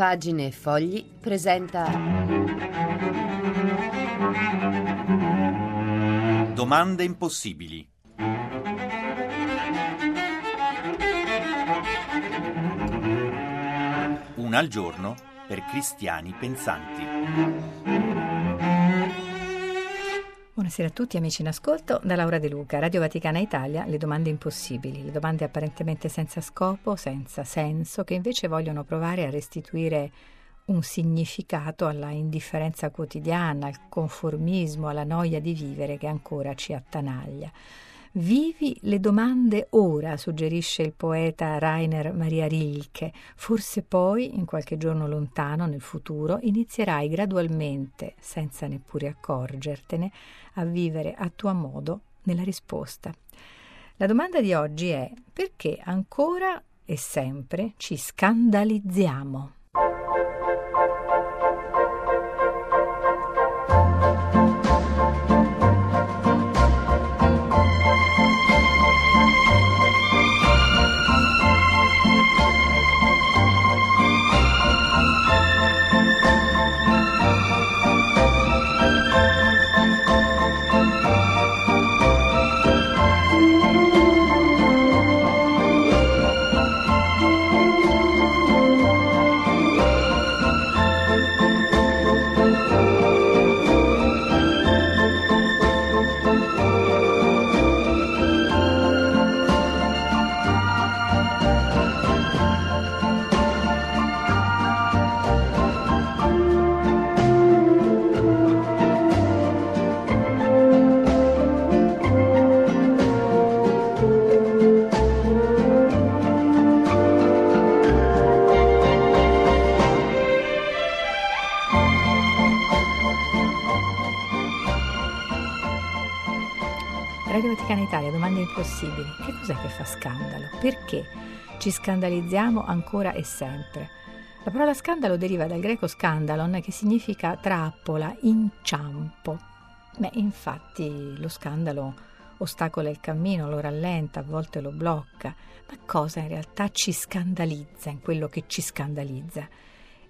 Pagine e Fogli presenta. Domande impossibili. Una al giorno per cristiani pensanti. Buonasera a tutti amici in ascolto da Laura De Luca, Radio Vaticana Italia, le domande impossibili, le domande apparentemente senza scopo, senza senso, che invece vogliono provare a restituire un significato alla indifferenza quotidiana, al conformismo, alla noia di vivere che ancora ci attanaglia. Vivi le domande ora, suggerisce il poeta Rainer Maria Rilke. Forse poi, in qualche giorno lontano, nel futuro, inizierai gradualmente, senza neppure accorgertene, a vivere a tuo modo nella risposta. La domanda di oggi è perché ancora e sempre ci scandalizziamo? Impossibili. Che cos'è che fa scandalo? Perché ci scandalizziamo ancora e sempre? La parola scandalo deriva dal greco scandalon che significa trappola, inciampo. Beh, infatti lo scandalo ostacola il cammino, lo rallenta, a volte lo blocca. Ma cosa in realtà ci scandalizza in quello che ci scandalizza?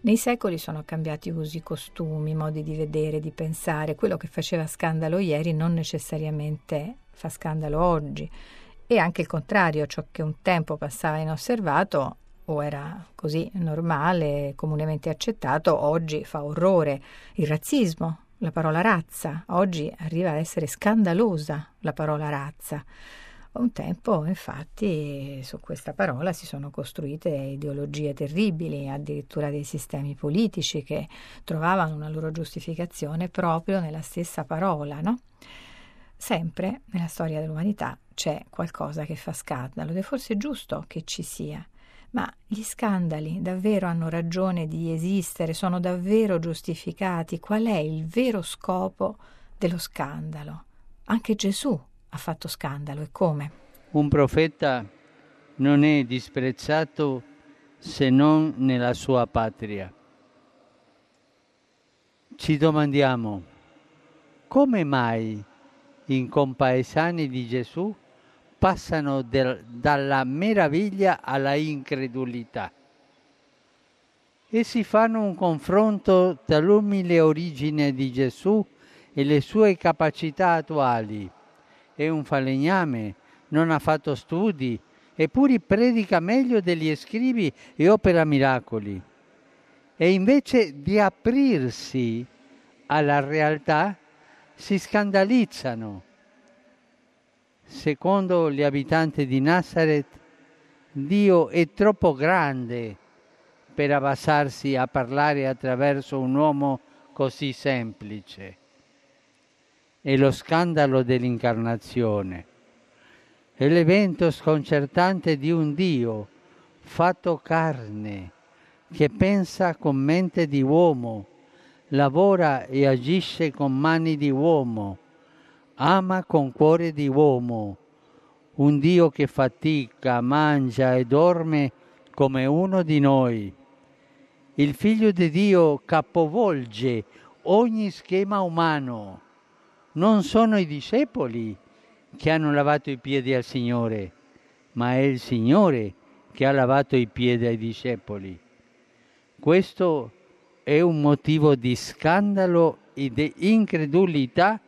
Nei secoli sono cambiati usi, costumi, modi di vedere, di pensare. Quello che faceva scandalo ieri non necessariamente fa scandalo oggi. E anche il contrario, ciò che un tempo passava inosservato o era così normale, comunemente accettato, oggi fa orrore. Il razzismo, la parola razza, oggi arriva a essere scandalosa la parola razza. Un tempo, infatti, su questa parola si sono costruite ideologie terribili, addirittura dei sistemi politici che trovavano una loro giustificazione proprio nella stessa parola, no? Sempre nella storia dell'umanità c'è qualcosa che fa scandalo ed è forse giusto che ci sia. Ma gli scandali davvero hanno ragione di esistere, sono davvero giustificati? Qual è il vero scopo dello scandalo? Anche Gesù ha fatto scandalo e come? Un profeta non è disprezzato se non nella sua patria. Ci domandiamo come mai i compaesani di Gesù passano del, dalla meraviglia alla incredulità. Essi fanno un confronto tra l'umile origine di Gesù e le sue capacità attuali è un falegname, non ha fatto studi, eppure predica meglio degli scrivi e opera miracoli. E invece di aprirsi alla realtà, si scandalizzano. Secondo gli abitanti di Nazareth, Dio è troppo grande per abbassarsi a parlare attraverso un uomo così semplice è lo scandalo dell'incarnazione. È l'evento sconcertante di un Dio fatto carne, che pensa con mente di uomo, lavora e agisce con mani di uomo, ama con cuore di uomo, un Dio che fatica, mangia e dorme come uno di noi. Il figlio di Dio capovolge ogni schema umano non sono i discepoli che hanno lavato i piedi al Signore, ma è il Signore che ha lavato i piedi ai discepoli. Questo è un motivo di scandalo e di incredulità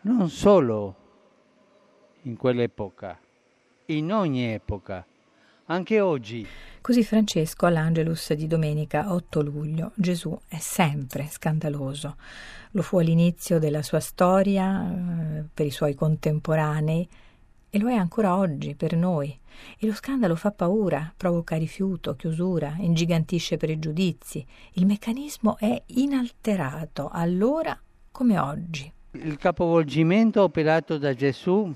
non solo in quell'epoca, in ogni epoca, anche oggi. Così Francesco all'Angelus di domenica 8 luglio. Gesù è sempre scandaloso. Lo fu all'inizio della sua storia eh, per i suoi contemporanei e lo è ancora oggi per noi. E lo scandalo fa paura, provoca rifiuto, chiusura, ingigantisce pregiudizi. Il meccanismo è inalterato, allora come oggi. Il capovolgimento operato da Gesù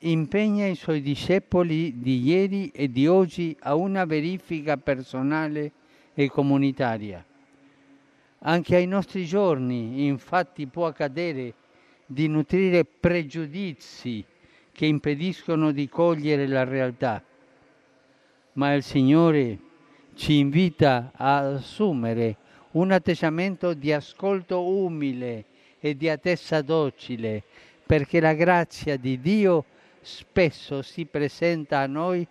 impegna i suoi discepoli di ieri e di oggi a una verifica personale e comunitaria. Anche ai nostri giorni, infatti, può accadere di nutrire pregiudizi che impediscono di cogliere la realtà. Ma il Signore ci invita a assumere un atteggiamento di ascolto umile e di attesa docile, perché la grazia di Dio spesso si presenta a noi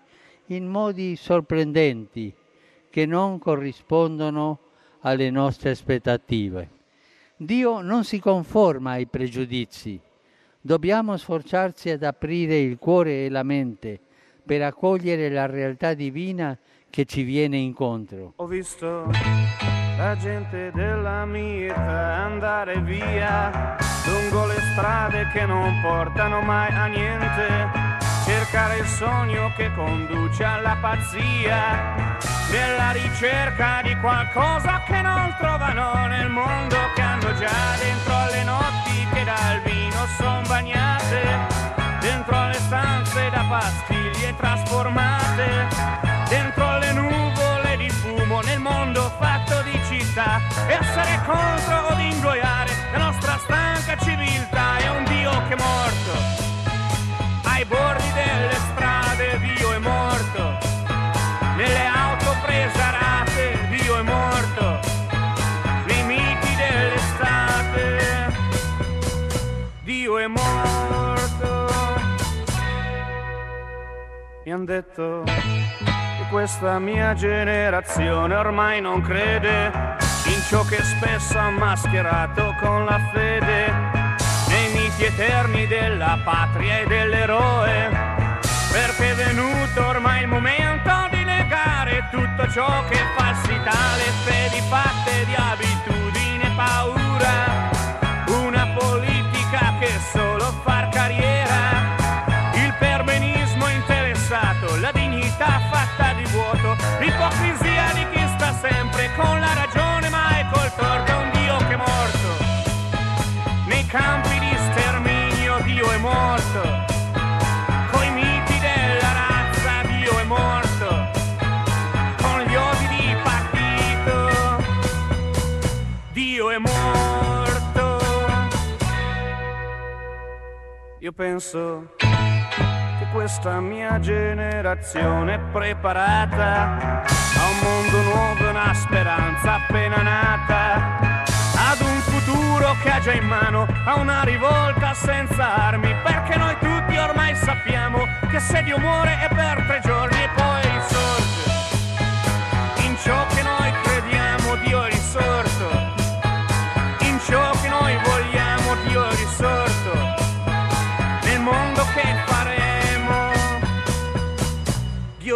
in modi sorprendenti che non corrispondono alle nostre aspettative. Dio non si conforma ai pregiudizi. Dobbiamo sforzarci ad aprire il cuore e la mente per accogliere la realtà divina che ci viene incontro. Ho visto la gente della mirta andare via lungo le strade che non portano mai a niente. Cercare il sogno che conduce alla pazzia, nella ricerca di qualcosa che non trovano nel mondo che hanno già dentro alle notti che dal vino son bagnate, dentro alle stanze da pastiglie trasformate, dentro alle nuvole di fumo nel mondo fatto di città, essere contro o ingoiare la nostra stanca civiltà è un Dio che è morto. Ai bordi Mi han detto che questa mia generazione ormai non crede in ciò che spesso ha mascherato con la fede nei miti eterni della patria e dell'eroe, perché è venuto ormai il momento di negare tutto ciò che è falsità, le fedi fatte di abitudine e paura, Io penso che questa mia generazione è preparata a un mondo nuovo una speranza appena nata ad un futuro che ha già in mano, a una rivolta senza armi, perché noi tutti ormai sappiamo che se Dio muore è per tre giorni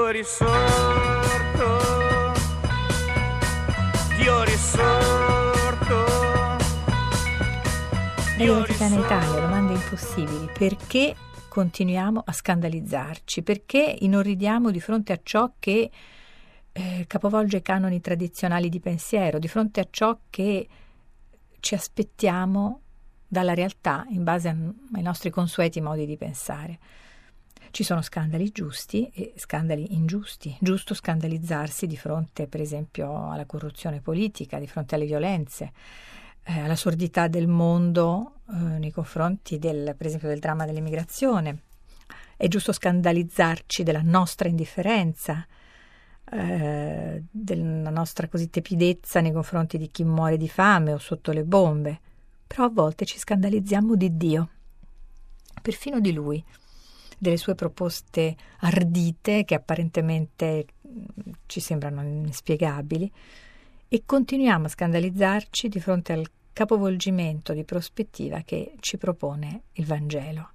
Dio risorto, Dio risorto. Radio Vaticana Italia, domande impossibili. Perché continuiamo a scandalizzarci? Perché inorridiamo di fronte a ciò che eh, capovolge i canoni tradizionali di pensiero, di fronte a ciò che ci aspettiamo dalla realtà in base a, ai nostri consueti modi di pensare? Ci sono scandali giusti e scandali ingiusti. Giusto scandalizzarsi di fronte, per esempio, alla corruzione politica, di fronte alle violenze, eh, alla sordità del mondo eh, nei confronti, del, per esempio, del dramma dell'immigrazione. È giusto scandalizzarci della nostra indifferenza, eh, della nostra così tepidezza nei confronti di chi muore di fame o sotto le bombe. Però a volte ci scandalizziamo di Dio, perfino di Lui delle sue proposte ardite che apparentemente ci sembrano inspiegabili, e continuiamo a scandalizzarci di fronte al capovolgimento di prospettiva che ci propone il Vangelo.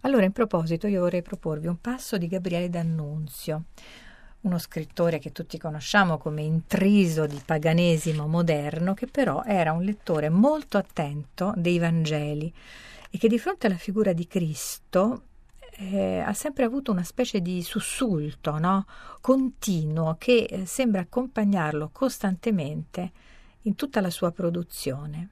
Allora, in proposito, io vorrei proporvi un passo di Gabriele D'Annunzio, uno scrittore che tutti conosciamo come intriso di paganesimo moderno, che però era un lettore molto attento dei Vangeli e che di fronte alla figura di Cristo eh, ha sempre avuto una specie di sussulto no? continuo che eh, sembra accompagnarlo costantemente in tutta la sua produzione.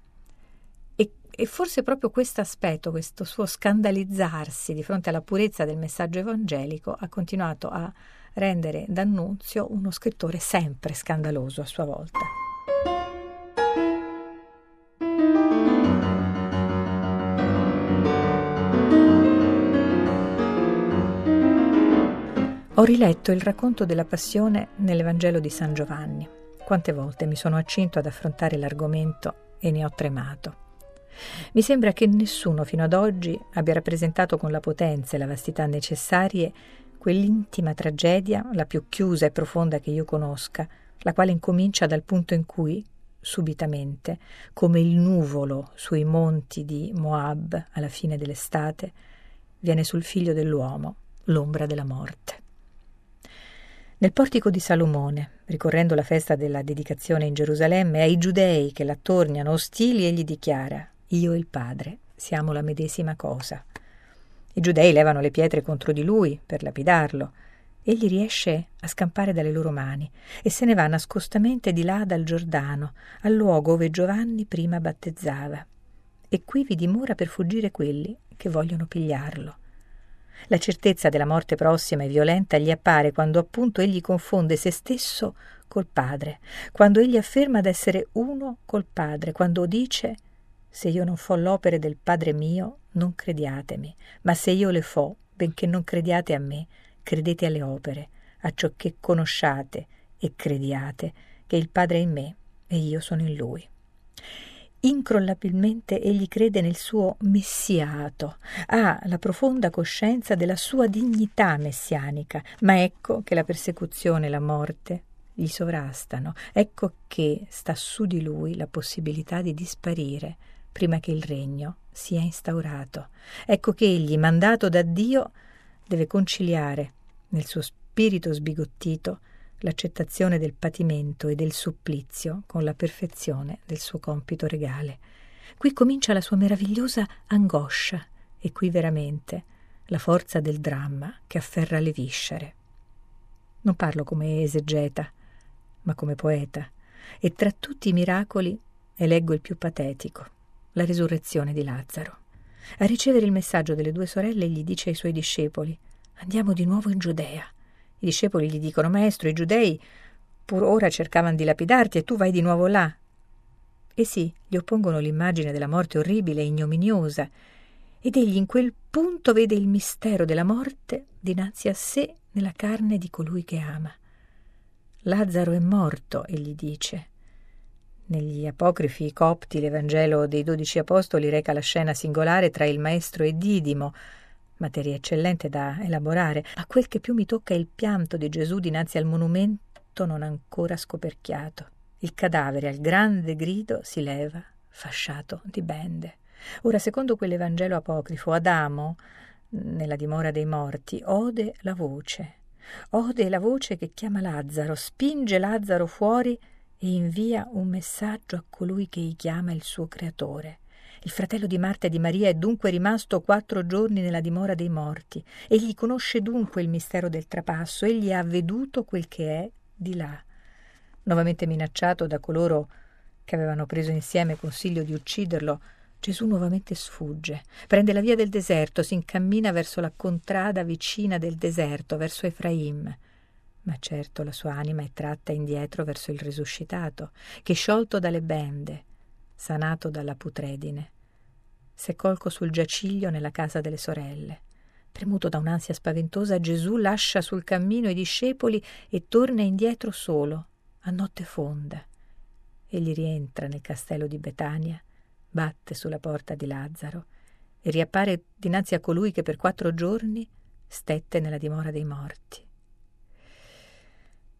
E, e forse proprio questo aspetto, questo suo scandalizzarsi di fronte alla purezza del messaggio evangelico, ha continuato a rendere D'Annunzio uno scrittore sempre scandaloso a sua volta. Ho riletto il racconto della passione nell'Evangelo di San Giovanni. Quante volte mi sono accinto ad affrontare l'argomento e ne ho tremato. Mi sembra che nessuno fino ad oggi abbia rappresentato con la potenza e la vastità necessarie quell'intima tragedia, la più chiusa e profonda che io conosca, la quale incomincia dal punto in cui, subitamente, come il nuvolo sui monti di Moab alla fine dell'estate, viene sul figlio dell'uomo l'ombra della morte. Nel portico di Salomone, ricorrendo la festa della dedicazione in Gerusalemme, ai giudei che l'attorniano ostili egli dichiara Io e il Padre siamo la medesima cosa. I giudei levano le pietre contro di lui per lapidarlo. Egli riesce a scampare dalle loro mani e se ne va nascostamente di là dal Giordano, al luogo dove Giovanni prima battezzava. E qui vi dimora per fuggire quelli che vogliono pigliarlo. La certezza della morte prossima e violenta gli appare quando appunto egli confonde se stesso col Padre, quando egli afferma d'essere uno col Padre, quando dice se io non fo l'opere del Padre mio, non crediatemi, ma se io le fo, benché non crediate a me, credete alle opere, a ciò che conosciate e crediate che il Padre è in me e io sono in lui. Incrollabilmente egli crede nel suo messiato, ha la profonda coscienza della sua dignità messianica, ma ecco che la persecuzione e la morte gli sovrastano, ecco che sta su di lui la possibilità di disparire prima che il regno sia instaurato. Ecco che egli, mandato da Dio, deve conciliare nel suo spirito sbigottito l'accettazione del patimento e del supplizio con la perfezione del suo compito regale. Qui comincia la sua meravigliosa angoscia e qui veramente la forza del dramma che afferra le viscere. Non parlo come esegeta, ma come poeta, e tra tutti i miracoli eleggo il più patetico, la risurrezione di Lazzaro. A ricevere il messaggio delle due sorelle gli dice ai suoi discepoli Andiamo di nuovo in Giudea. I discepoli gli dicono Maestro, i giudei pur ora cercavano di lapidarti e tu vai di nuovo là. E sì, gli oppongono l'immagine della morte orribile e ignominiosa, ed egli in quel punto vede il mistero della morte dinanzi a sé nella carne di colui che ama. Lazzaro è morto, egli dice. Negli apocrifi copti l'Evangelo dei dodici apostoli reca la scena singolare tra il maestro e Didimo, materia eccellente da elaborare. A quel che più mi tocca è il pianto di Gesù dinanzi al monumento non ancora scoperchiato. Il cadavere al grande grido si leva, fasciato di bende. Ora, secondo quell'Evangelo apocrifo, Adamo, nella dimora dei morti, ode la voce. Ode la voce che chiama Lazzaro, spinge Lazzaro fuori e invia un messaggio a colui che gli chiama il suo creatore. Il fratello di Marta e di Maria è dunque rimasto quattro giorni nella dimora dei morti. Egli conosce dunque il mistero del trapasso, egli ha veduto quel che è di là. Nuovamente minacciato da coloro che avevano preso insieme consiglio di ucciderlo, Gesù nuovamente sfugge, prende la via del deserto, si incammina verso la contrada vicina del deserto, verso Efraim ma certo la sua anima è tratta indietro verso il risuscitato, che sciolto dalle bende, sanato dalla putredine, s'è colco sul giaciglio nella casa delle sorelle. Premuto da un'ansia spaventosa, Gesù lascia sul cammino i discepoli e torna indietro solo, a notte fonda. Egli rientra nel castello di Betania, batte sulla porta di Lazzaro e riappare dinanzi a colui che per quattro giorni stette nella dimora dei morti.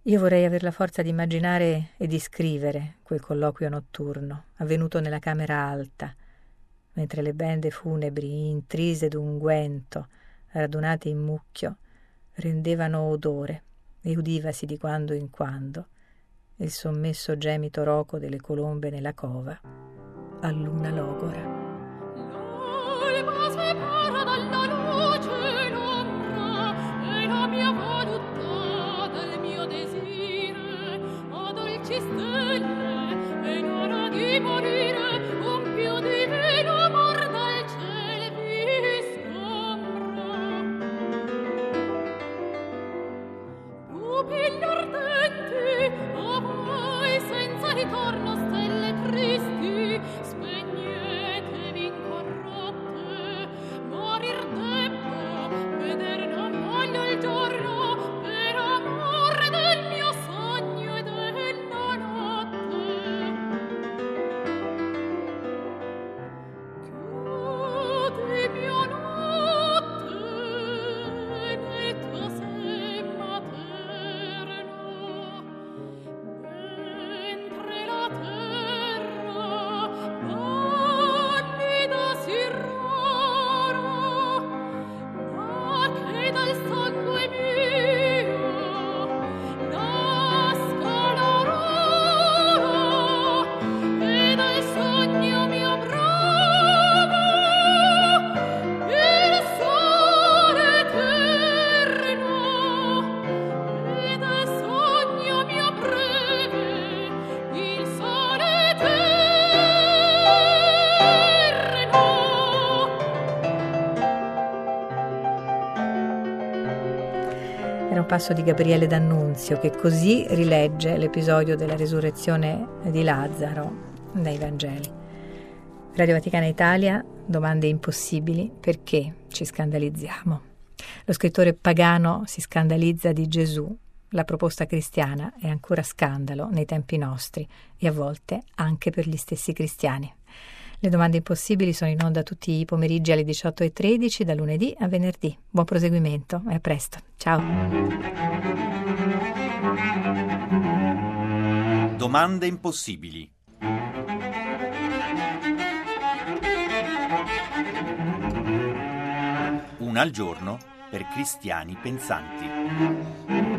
Io vorrei avere la forza di immaginare e di scrivere quel colloquio notturno, avvenuto nella camera alta, mentre le bende funebri, intrise d'unguento, radunate in mucchio, rendevano odore e udivasi di quando in quando il sommesso gemito roco delle colombe nella cova a luna logora. Passo di Gabriele D'Annunzio che così rilegge l'episodio della risurrezione di Lazzaro dai Vangeli. Radio Vaticana Italia, domande impossibili, perché ci scandalizziamo? Lo scrittore pagano si scandalizza di Gesù, la proposta cristiana è ancora scandalo nei tempi nostri e a volte anche per gli stessi cristiani. Le domande impossibili sono in onda tutti i pomeriggi alle 18.13 da lunedì a venerdì. Buon proseguimento e a presto. Ciao. Domande impossibili. Una al giorno per cristiani pensanti.